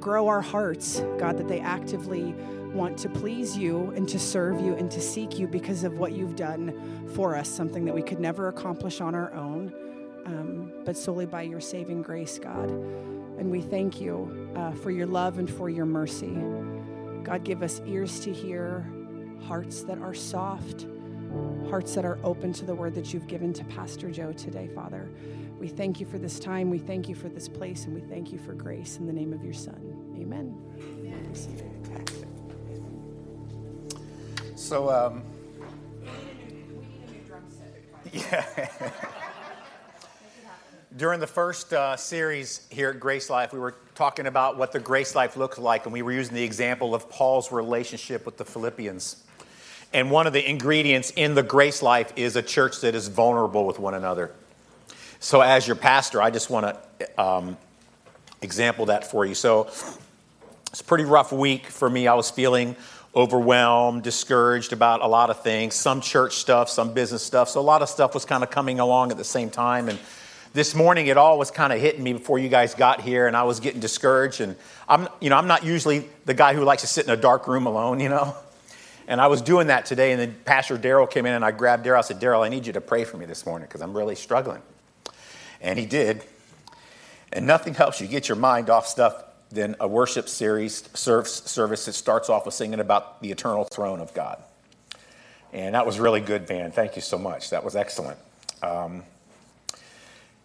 grow our hearts, God, that they actively want to please you and to serve you and to seek you because of what you've done for us, something that we could never accomplish on our own, um, but solely by your saving grace, God. And we thank you uh, for your love and for your mercy. God, give us ears to hear, hearts that are soft, hearts that are open to the word that you've given to Pastor Joe today, Father. We thank you for this time. We thank you for this place, and we thank you for grace in the name of your Son. Amen. So, um, yeah. During the first uh, series here at Grace Life, we were talking about what the Grace Life looked like, and we were using the example of Paul's relationship with the Philippians. And one of the ingredients in the Grace Life is a church that is vulnerable with one another. So, as your pastor, I just want to um, example that for you. So, it's a pretty rough week for me. I was feeling overwhelmed, discouraged about a lot of things, some church stuff, some business stuff. So, a lot of stuff was kind of coming along at the same time. And this morning, it all was kind of hitting me before you guys got here, and I was getting discouraged. And I'm, you know, I'm not usually the guy who likes to sit in a dark room alone, you know. And I was doing that today, and then Pastor Daryl came in, and I grabbed Daryl. I said, Daryl, I need you to pray for me this morning because I'm really struggling. And he did. And nothing helps you get your mind off stuff than a worship series service that starts off with singing about the eternal throne of God. And that was really good, man. Thank you so much. That was excellent. Um,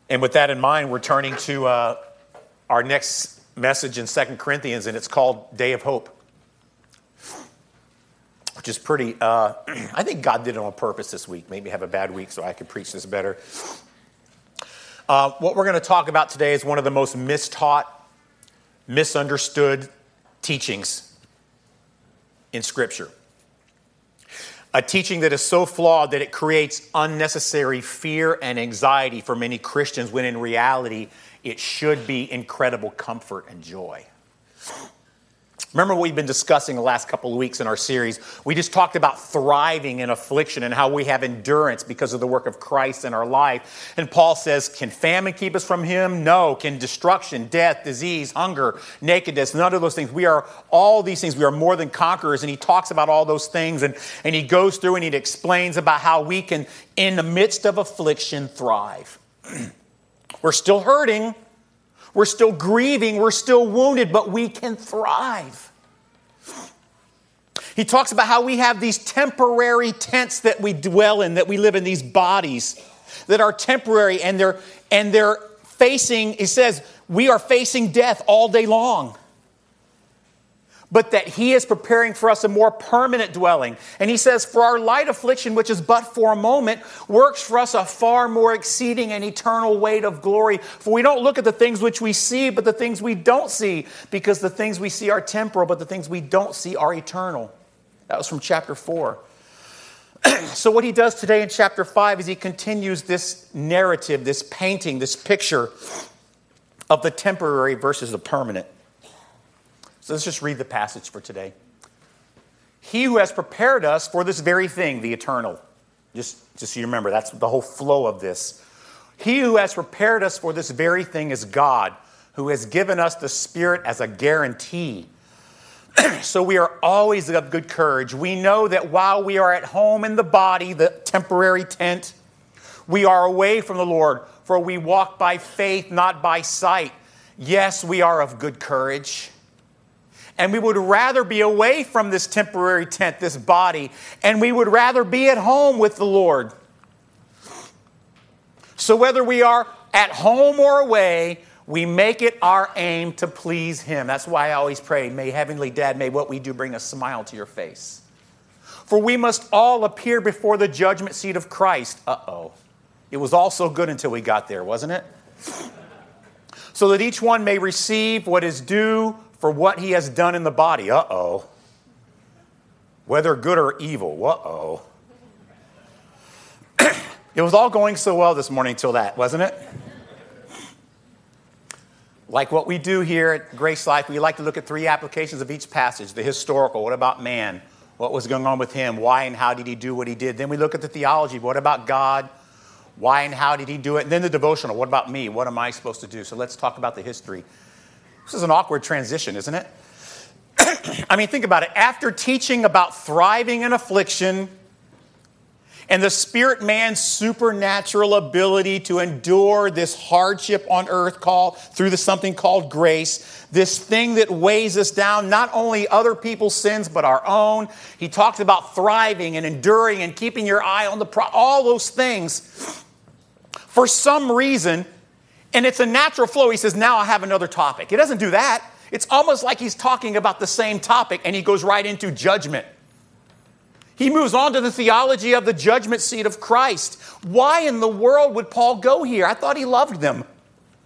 and with that in mind, we're turning to uh, our next message in Second Corinthians, and it's called Day of Hope which is pretty, uh, I think God did it on purpose this week. Maybe have a bad week so I could preach this better. Uh, what we're going to talk about today is one of the most mistaught, misunderstood teachings in Scripture. A teaching that is so flawed that it creates unnecessary fear and anxiety for many Christians, when in reality, it should be incredible comfort and joy. Remember what we've been discussing the last couple of weeks in our series? We just talked about thriving in affliction and how we have endurance because of the work of Christ in our life. And Paul says, Can famine keep us from him? No. Can destruction, death, disease, hunger, nakedness, none of those things. We are all these things. We are more than conquerors. And he talks about all those things. And, and he goes through and he explains about how we can, in the midst of affliction, thrive. We're still hurting. We're still grieving, we're still wounded, but we can thrive. He talks about how we have these temporary tents that we dwell in, that we live in these bodies that are temporary and they're and they're facing, he says, we are facing death all day long but that he is preparing for us a more permanent dwelling. And he says, For our light affliction, which is but for a moment, works for us a far more exceeding and eternal weight of glory. For we don't look at the things which we see, but the things we don't see, because the things we see are temporal, but the things we don't see are eternal. That was from chapter 4. so, what he does today in chapter 5 is he continues this narrative, this painting, this picture of the temporary versus the permanent. So let's just read the passage for today. He who has prepared us for this very thing, the eternal. Just, just so you remember, that's the whole flow of this. He who has prepared us for this very thing is God, who has given us the Spirit as a guarantee. so we are always of good courage. We know that while we are at home in the body, the temporary tent, we are away from the Lord, for we walk by faith, not by sight. Yes, we are of good courage. And we would rather be away from this temporary tent, this body, and we would rather be at home with the Lord. So, whether we are at home or away, we make it our aim to please Him. That's why I always pray, May Heavenly Dad, may what we do bring a smile to your face. For we must all appear before the judgment seat of Christ. Uh oh. It was all so good until we got there, wasn't it? So that each one may receive what is due for what he has done in the body. Uh oh. Whether good or evil. Uh oh. it was all going so well this morning till that, wasn't it? Like what we do here at Grace Life, we like to look at three applications of each passage the historical, what about man? What was going on with him? Why and how did he do what he did? Then we look at the theology, what about God? Why and how did he do it? And then the devotional, what about me? What am I supposed to do? So let's talk about the history This is an awkward transition, isn't it? I mean, think about it. After teaching about thriving in affliction, and the spirit man's supernatural ability to endure this hardship on earth called through the something called grace this thing that weighs us down not only other people's sins but our own he talks about thriving and enduring and keeping your eye on the pro- all those things for some reason and it's a natural flow he says now i have another topic he doesn't do that it's almost like he's talking about the same topic and he goes right into judgment he moves on to the theology of the judgment seat of Christ. Why in the world would Paul go here? I thought he loved them.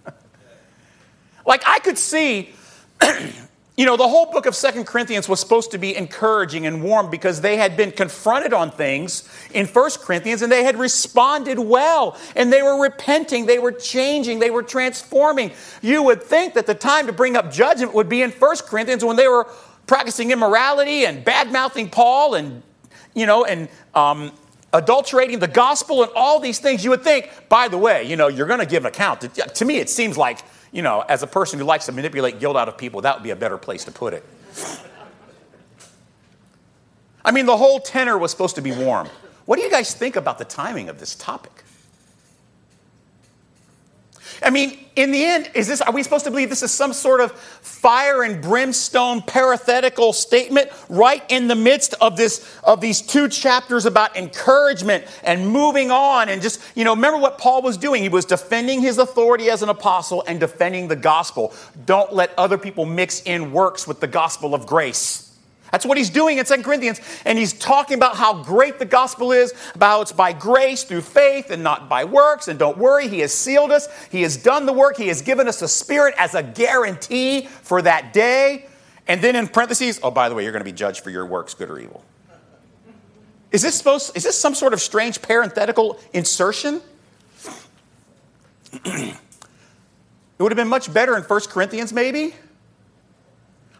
like, I could see, you know, the whole book of Second Corinthians was supposed to be encouraging and warm because they had been confronted on things in First Corinthians and they had responded well and they were repenting, they were changing, they were transforming. You would think that the time to bring up judgment would be in First Corinthians when they were practicing immorality and bad mouthing Paul and you know, and um, adulterating the gospel and all these things, you would think, by the way, you know, you're going to give an account. To, to me, it seems like, you know, as a person who likes to manipulate guilt out of people, that would be a better place to put it. I mean, the whole tenor was supposed to be warm. What do you guys think about the timing of this topic? I mean, in the end, is this, are we supposed to believe this is some sort of fire and brimstone parenthetical statement right in the midst of this, of these two chapters about encouragement and moving on and just, you know, remember what Paul was doing? He was defending his authority as an apostle and defending the gospel. Don't let other people mix in works with the gospel of grace. That's what he's doing in 2 Corinthians. And he's talking about how great the gospel is, about how it's by grace through faith and not by works. And don't worry, he has sealed us. He has done the work. He has given us a spirit as a guarantee for that day. And then in parentheses, oh, by the way, you're going to be judged for your works, good or evil. Is this supposed, is this some sort of strange parenthetical insertion? it would have been much better in 1 Corinthians, maybe.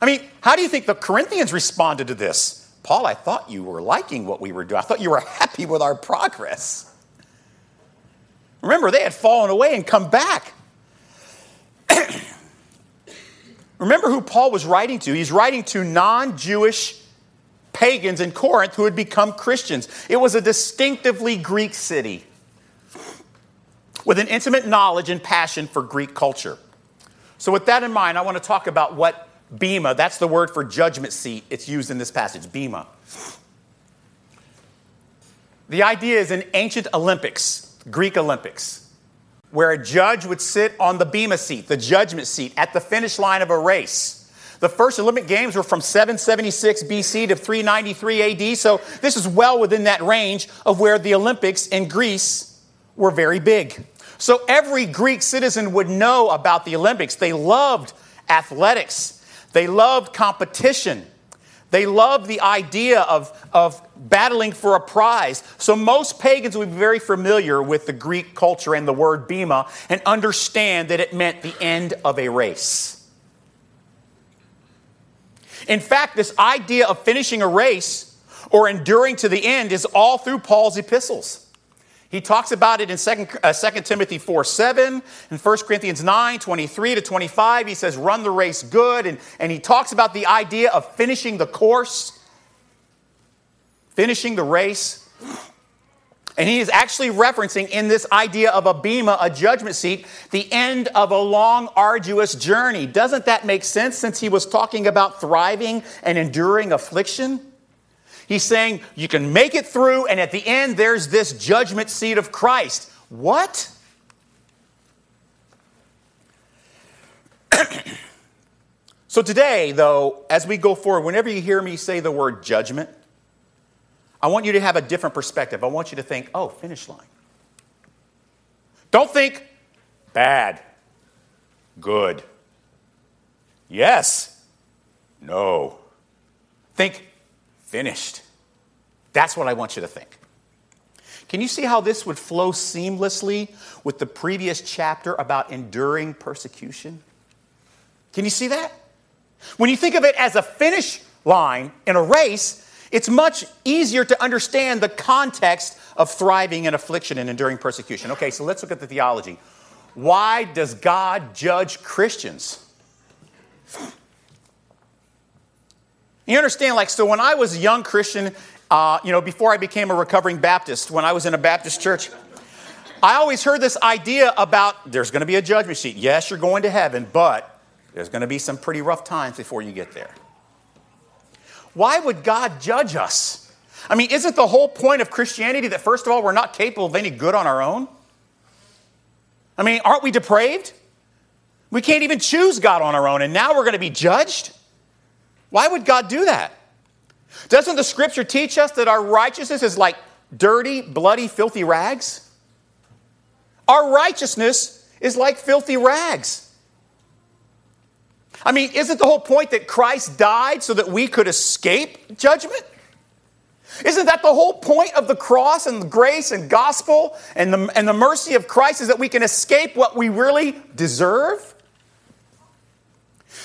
I mean, how do you think the Corinthians responded to this? Paul, I thought you were liking what we were doing. I thought you were happy with our progress. Remember, they had fallen away and come back. Remember who Paul was writing to? He's writing to non Jewish pagans in Corinth who had become Christians. It was a distinctively Greek city with an intimate knowledge and passion for Greek culture. So, with that in mind, I want to talk about what Bema, that's the word for judgment seat. It's used in this passage, Bema. The idea is in ancient Olympics, Greek Olympics, where a judge would sit on the Bema seat, the judgment seat, at the finish line of a race. The first Olympic Games were from 776 BC to 393 AD, so this is well within that range of where the Olympics in Greece were very big. So every Greek citizen would know about the Olympics. They loved athletics. They loved competition. They loved the idea of, of battling for a prize. So, most pagans would be very familiar with the Greek culture and the word bema and understand that it meant the end of a race. In fact, this idea of finishing a race or enduring to the end is all through Paul's epistles. He talks about it in 2, uh, 2 Timothy 4 7, and 1 Corinthians 9 23 to 25. He says, Run the race good. And, and he talks about the idea of finishing the course, finishing the race. And he is actually referencing in this idea of a bema, a judgment seat, the end of a long, arduous journey. Doesn't that make sense since he was talking about thriving and enduring affliction? He's saying you can make it through, and at the end, there's this judgment seat of Christ. What? so, today, though, as we go forward, whenever you hear me say the word judgment, I want you to have a different perspective. I want you to think, oh, finish line. Don't think bad, good, yes, no. Think finished. That's what I want you to think. Can you see how this would flow seamlessly with the previous chapter about enduring persecution? Can you see that? When you think of it as a finish line in a race, it's much easier to understand the context of thriving in affliction and enduring persecution. Okay, so let's look at the theology. Why does God judge Christians? You understand, like, so when I was a young Christian, uh, you know, before I became a recovering Baptist, when I was in a Baptist church, I always heard this idea about there's going to be a judgment seat. Yes, you're going to heaven, but there's going to be some pretty rough times before you get there. Why would God judge us? I mean, isn't the whole point of Christianity that, first of all, we're not capable of any good on our own? I mean, aren't we depraved? We can't even choose God on our own, and now we're going to be judged? Why would God do that? Doesn't the scripture teach us that our righteousness is like dirty, bloody, filthy rags? Our righteousness is like filthy rags. I mean, isn't the whole point that Christ died so that we could escape judgment? Isn't that the whole point of the cross and the grace and gospel and the, and the mercy of Christ is that we can escape what we really deserve?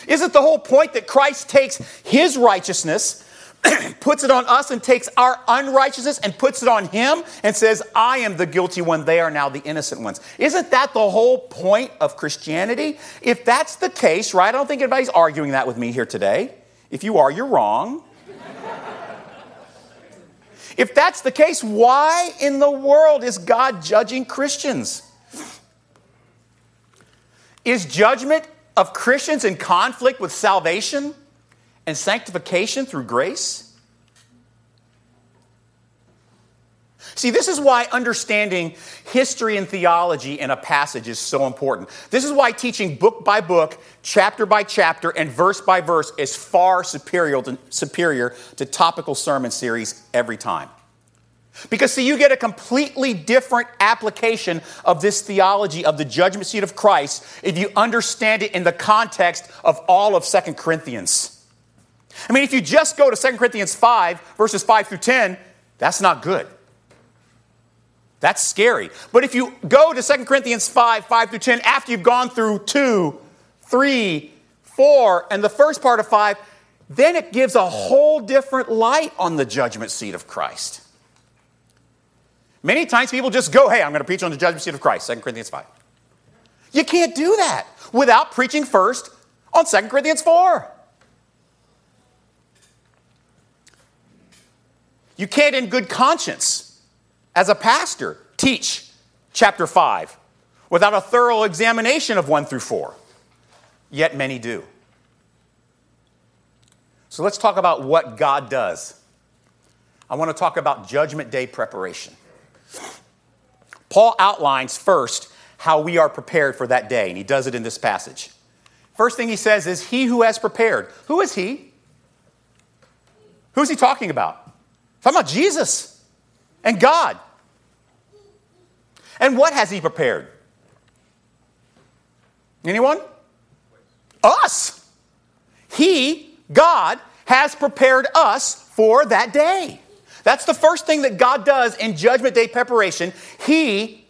Isn't the whole point that Christ takes his righteousness, puts it on us, and takes our unrighteousness and puts it on him and says, I am the guilty one, they are now the innocent ones? Isn't that the whole point of Christianity? If that's the case, right, I don't think anybody's arguing that with me here today. If you are, you're wrong. if that's the case, why in the world is God judging Christians? Is judgment of Christians in conflict with salvation and sanctification through grace? See, this is why understanding history and theology in a passage is so important. This is why teaching book by book, chapter by chapter, and verse by verse is far superior to, superior to topical sermon series every time. Because, see, you get a completely different application of this theology of the judgment seat of Christ if you understand it in the context of all of Second Corinthians. I mean, if you just go to Second Corinthians 5, verses 5 through 10, that's not good. That's scary. But if you go to Second Corinthians 5, 5 through 10, after you've gone through 2, 3, 4, and the first part of 5, then it gives a whole different light on the judgment seat of Christ. Many times people just go, hey, I'm going to preach on the judgment seat of Christ, 2 Corinthians 5. You can't do that without preaching first on 2 Corinthians 4. You can't, in good conscience, as a pastor, teach chapter 5 without a thorough examination of 1 through 4. Yet many do. So let's talk about what God does. I want to talk about Judgment Day preparation. Paul outlines first how we are prepared for that day, and he does it in this passage. First thing he says is, He who has prepared. Who is he? Who's he talking about? Talking about Jesus and God. And what has he prepared? Anyone? Us. He, God, has prepared us for that day. That's the first thing that God does in Judgment Day preparation. He,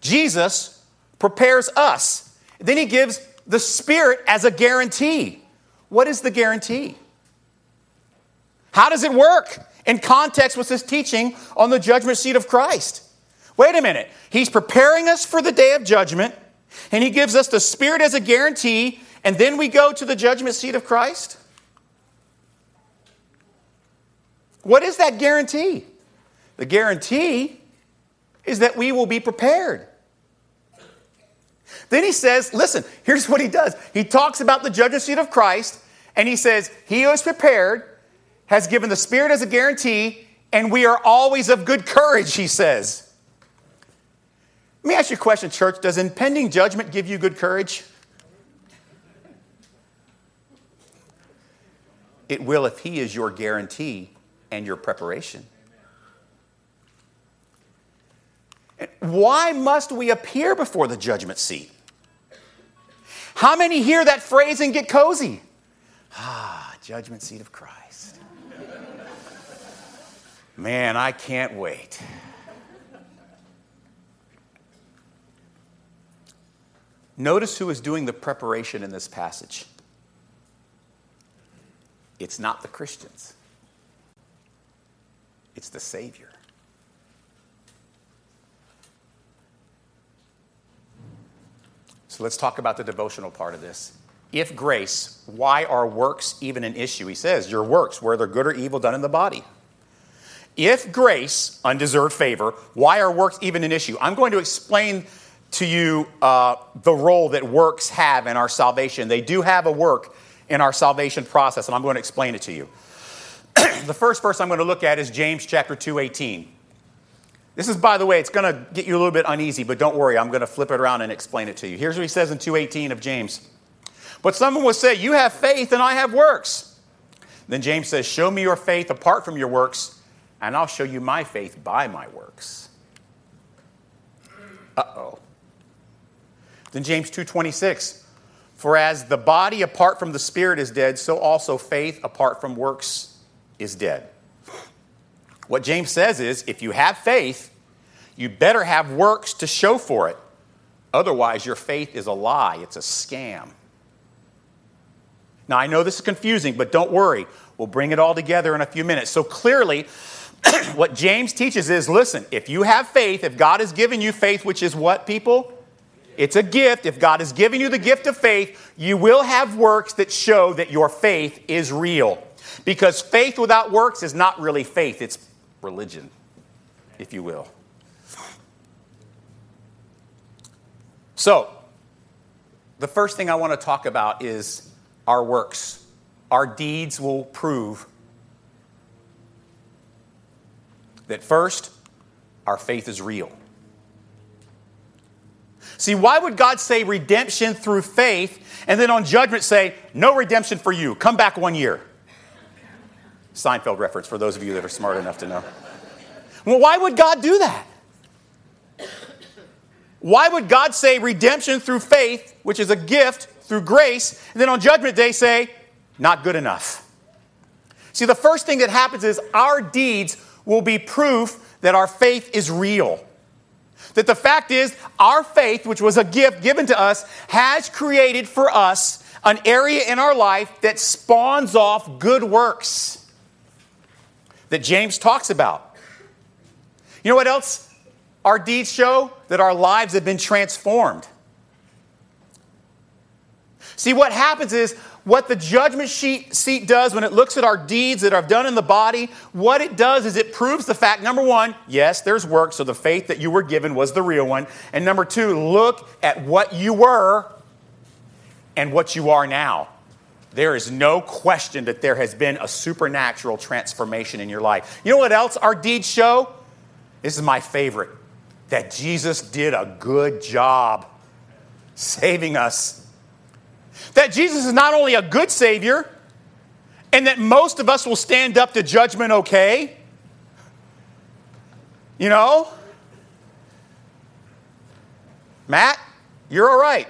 Jesus, prepares us. Then He gives the Spirit as a guarantee. What is the guarantee? How does it work in context with this teaching on the judgment seat of Christ? Wait a minute. He's preparing us for the day of judgment, and He gives us the Spirit as a guarantee, and then we go to the judgment seat of Christ? What is that guarantee? The guarantee is that we will be prepared. Then he says, listen, here's what he does. He talks about the judgment seat of Christ, and he says, He who is prepared has given the Spirit as a guarantee, and we are always of good courage, he says. Let me ask you a question, church. Does impending judgment give you good courage? It will if he is your guarantee and your preparation. Why must we appear before the judgment seat? How many hear that phrase and get cozy? Ah, judgment seat of Christ. Man, I can't wait. Notice who is doing the preparation in this passage. It's not the Christians it's the Savior. So let's talk about the devotional part of this. if grace, why are works even an issue? He says, Your works, whether good or evil, done in the body. If grace, undeserved favor, why are works even an issue? I'm going to explain to you uh, the role that works have in our salvation. They do have a work in our salvation process, and I'm going to explain it to you. The first verse I'm going to look at is James chapter 2, 18. This is, by the way, it's going to get you a little bit uneasy, but don't worry, I'm going to flip it around and explain it to you. Here's what he says in 2:18 of James. But someone will say, You have faith and I have works. Then James says, Show me your faith apart from your works, and I'll show you my faith by my works. Uh-oh. Then James 2:26, For as the body apart from the spirit is dead, so also faith apart from works is dead. What James says is if you have faith, you better have works to show for it. Otherwise, your faith is a lie, it's a scam. Now, I know this is confusing, but don't worry. We'll bring it all together in a few minutes. So, clearly, what James teaches is listen, if you have faith, if God has given you faith, which is what, people? It's a gift. If God has given you the gift of faith, you will have works that show that your faith is real. Because faith without works is not really faith, it's religion, if you will. So, the first thing I want to talk about is our works. Our deeds will prove that first, our faith is real. See, why would God say redemption through faith and then on judgment say, no redemption for you, come back one year? Seinfeld reference for those of you that are smart enough to know. Well, why would God do that? Why would God say redemption through faith, which is a gift through grace, and then on judgment day say, not good enough? See, the first thing that happens is our deeds will be proof that our faith is real. That the fact is, our faith, which was a gift given to us, has created for us an area in our life that spawns off good works that James talks about. You know what else our deeds show? That our lives have been transformed. See, what happens is what the judgment seat does when it looks at our deeds that are done in the body, what it does is it proves the fact number one, yes, there's work, so the faith that you were given was the real one. And number two, look at what you were and what you are now. There is no question that there has been a supernatural transformation in your life. You know what else our deeds show? This is my favorite that Jesus did a good job saving us. That Jesus is not only a good Savior, and that most of us will stand up to judgment okay. You know? Matt, you're all right.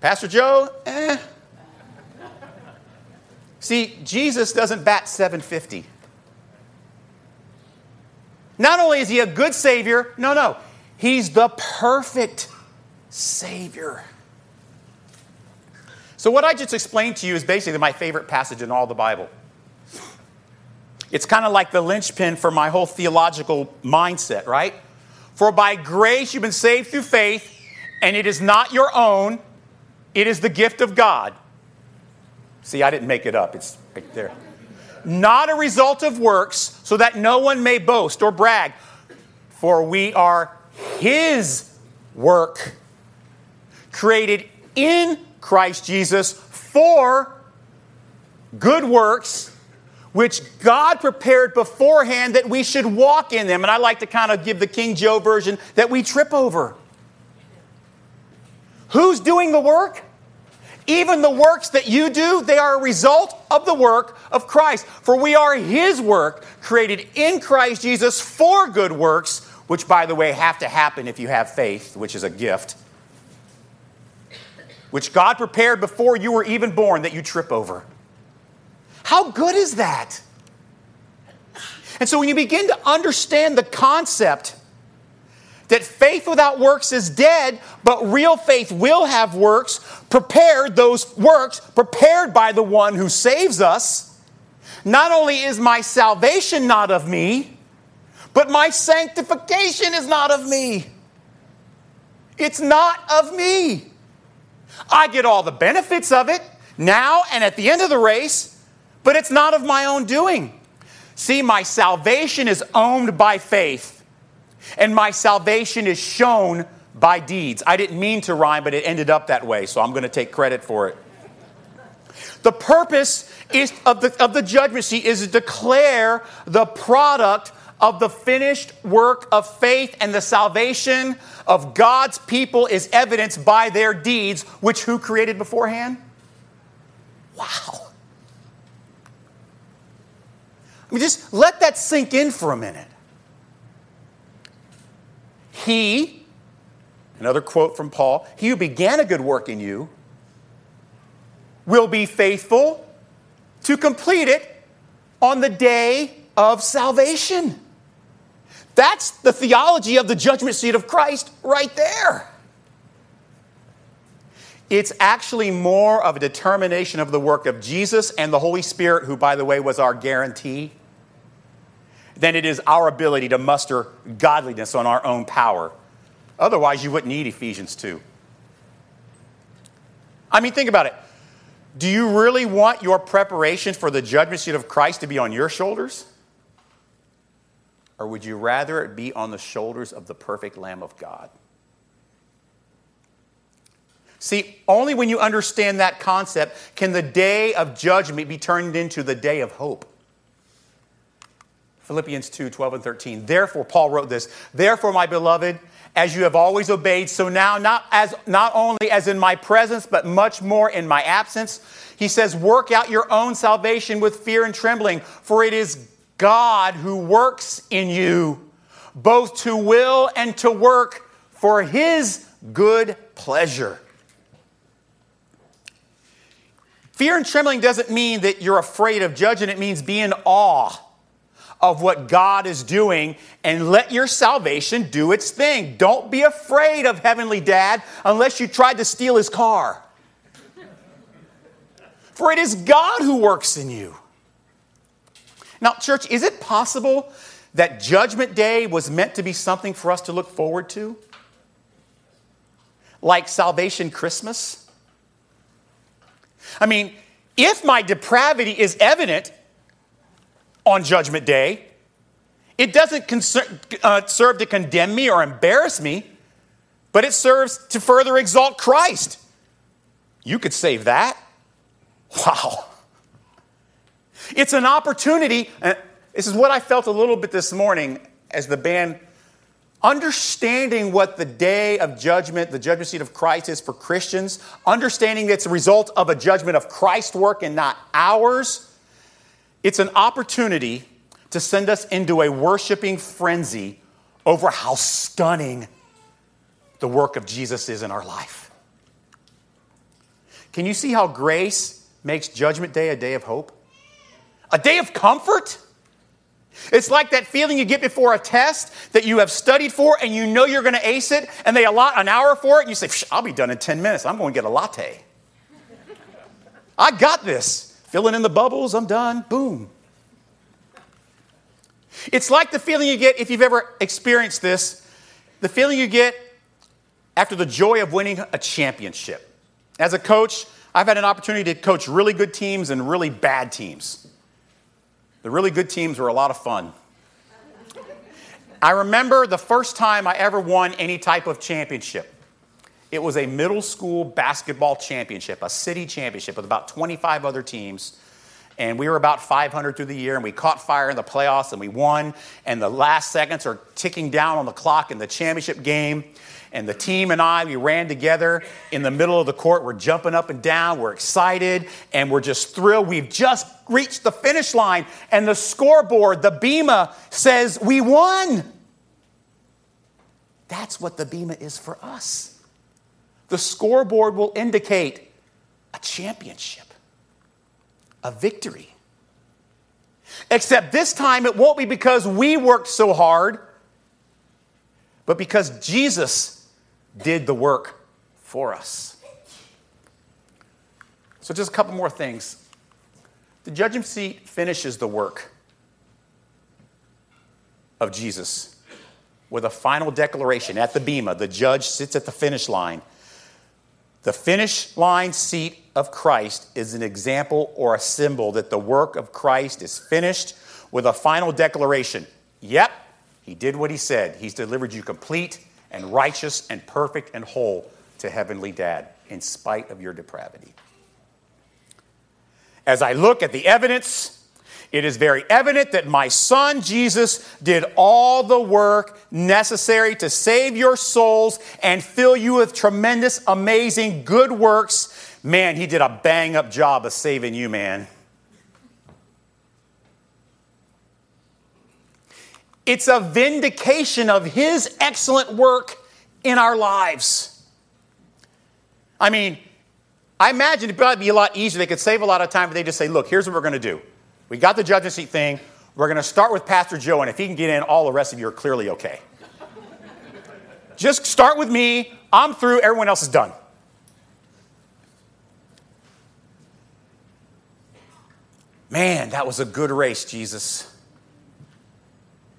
Pastor Joe, eh. See, Jesus doesn't bat 750. Not only is he a good Savior, no, no, he's the perfect Savior. So, what I just explained to you is basically my favorite passage in all the Bible. It's kind of like the linchpin for my whole theological mindset, right? For by grace you've been saved through faith, and it is not your own, it is the gift of God. See, I didn't make it up, it's right there. Not a result of works, so that no one may boast or brag. For we are His work, created in Christ Jesus for good works, which God prepared beforehand that we should walk in them. And I like to kind of give the King Joe version that we trip over. Who's doing the work? Even the works that you do, they are a result of the work of Christ. For we are His work, created in Christ Jesus for good works, which, by the way, have to happen if you have faith, which is a gift, which God prepared before you were even born that you trip over. How good is that? And so when you begin to understand the concept, that faith without works is dead, but real faith will have works, prepared those works, prepared by the one who saves us. Not only is my salvation not of me, but my sanctification is not of me. It's not of me. I get all the benefits of it now and at the end of the race, but it's not of my own doing. See, my salvation is owned by faith, and my salvation is shown by deeds. I didn't mean to rhyme, but it ended up that way, so I'm going to take credit for it. The purpose is of the, of the judgment seat is to declare the product of the finished work of faith and the salvation of God's people is evidenced by their deeds, which who created beforehand? Wow. I mean, just let that sink in for a minute. He, another quote from Paul, he who began a good work in you will be faithful to complete it on the day of salvation. That's the theology of the judgment seat of Christ right there. It's actually more of a determination of the work of Jesus and the Holy Spirit, who, by the way, was our guarantee, than it is our ability to muster godliness on our own power. Otherwise, you wouldn't need Ephesians 2. I mean, think about it. Do you really want your preparation for the judgment seat of Christ to be on your shoulders? Or would you rather it be on the shoulders of the perfect Lamb of God? See, only when you understand that concept can the day of judgment be turned into the day of hope. Philippians 2 12 and 13. Therefore, Paul wrote this Therefore, my beloved, as you have always obeyed, so now, not, as, not only as in my presence, but much more in my absence, he says, Work out your own salvation with fear and trembling, for it is God who works in you, both to will and to work for his good pleasure. Fear and trembling doesn't mean that you're afraid of judging, it means be in awe of what God is doing and let your salvation do its thing. Don't be afraid of Heavenly Dad unless you tried to steal his car. For it is God who works in you. Now, church, is it possible that Judgment Day was meant to be something for us to look forward to? Like Salvation Christmas? I mean, if my depravity is evident on Judgment Day, it doesn't concern, uh, serve to condemn me or embarrass me, but it serves to further exalt Christ. You could save that. Wow. It's an opportunity. And this is what I felt a little bit this morning as the band, understanding what the day of judgment, the judgment seat of Christ is for Christians, understanding that it's a result of a judgment of Christ's work and not ours. It's an opportunity to send us into a worshiping frenzy over how stunning the work of Jesus is in our life. Can you see how grace makes Judgment Day a day of hope? A day of comfort? It's like that feeling you get before a test that you have studied for and you know you're going to ace it, and they allot an hour for it, and you say, I'll be done in 10 minutes. I'm going to get a latte. I got this. Filling in the bubbles, I'm done. Boom. It's like the feeling you get if you've ever experienced this the feeling you get after the joy of winning a championship. As a coach, I've had an opportunity to coach really good teams and really bad teams. The really good teams were a lot of fun. I remember the first time I ever won any type of championship. It was a middle school basketball championship, a city championship with about 25 other teams. And we were about 500 through the year, and we caught fire in the playoffs, and we won. And the last seconds are ticking down on the clock in the championship game. And the team and I, we ran together in the middle of the court. We're jumping up and down. We're excited and we're just thrilled. We've just reached the finish line. And the scoreboard, the Bema, says, We won. That's what the Bema is for us. The scoreboard will indicate a championship, a victory. Except this time it won't be because we worked so hard, but because Jesus did the work for us. So, just a couple more things. The judgment seat finishes the work of Jesus with a final declaration at the Bema. The judge sits at the finish line. The finish line seat of Christ is an example or a symbol that the work of Christ is finished with a final declaration. Yep, he did what he said. He's delivered you complete and righteous and perfect and whole to Heavenly Dad in spite of your depravity. As I look at the evidence, it is very evident that my son Jesus did all the work necessary to save your souls and fill you with tremendous, amazing good works. Man, he did a bang up job of saving you, man. It's a vindication of his excellent work in our lives. I mean, I imagine it'd probably be a lot easier. They could save a lot of time if they just say, look, here's what we're going to do. We got the judgment seat thing. We're going to start with Pastor Joe, and if he can get in, all the rest of you are clearly okay. just start with me. I'm through. Everyone else is done. Man, that was a good race, Jesus.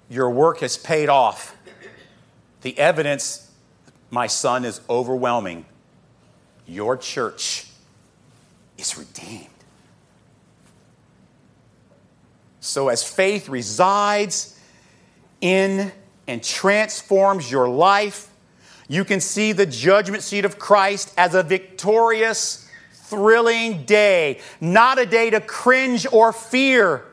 Your work has paid off. The evidence, my son, is overwhelming. Your church is redeemed. So, as faith resides in and transforms your life, you can see the judgment seat of Christ as a victorious, thrilling day, not a day to cringe or fear.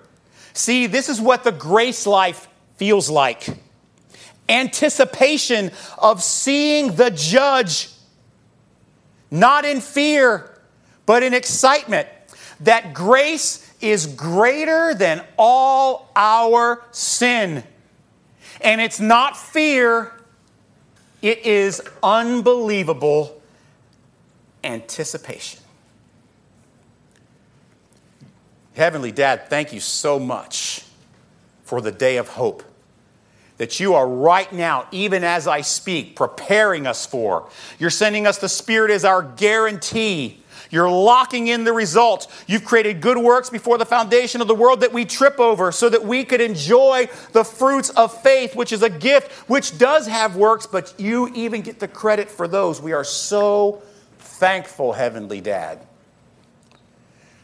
See, this is what the grace life feels like anticipation of seeing the judge, not in fear, but in excitement. That grace is greater than all our sin. And it's not fear, it is unbelievable anticipation. Heavenly Dad, thank you so much for the day of hope that you are right now, even as I speak, preparing us for. You're sending us the Spirit as our guarantee. You're locking in the results. You've created good works before the foundation of the world that we trip over so that we could enjoy the fruits of faith, which is a gift which does have works, but you even get the credit for those. We are so thankful, Heavenly Dad,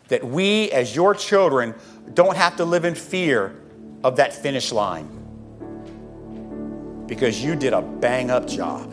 that we, as your children, don't have to live in fear of that finish line because you did a bang up job.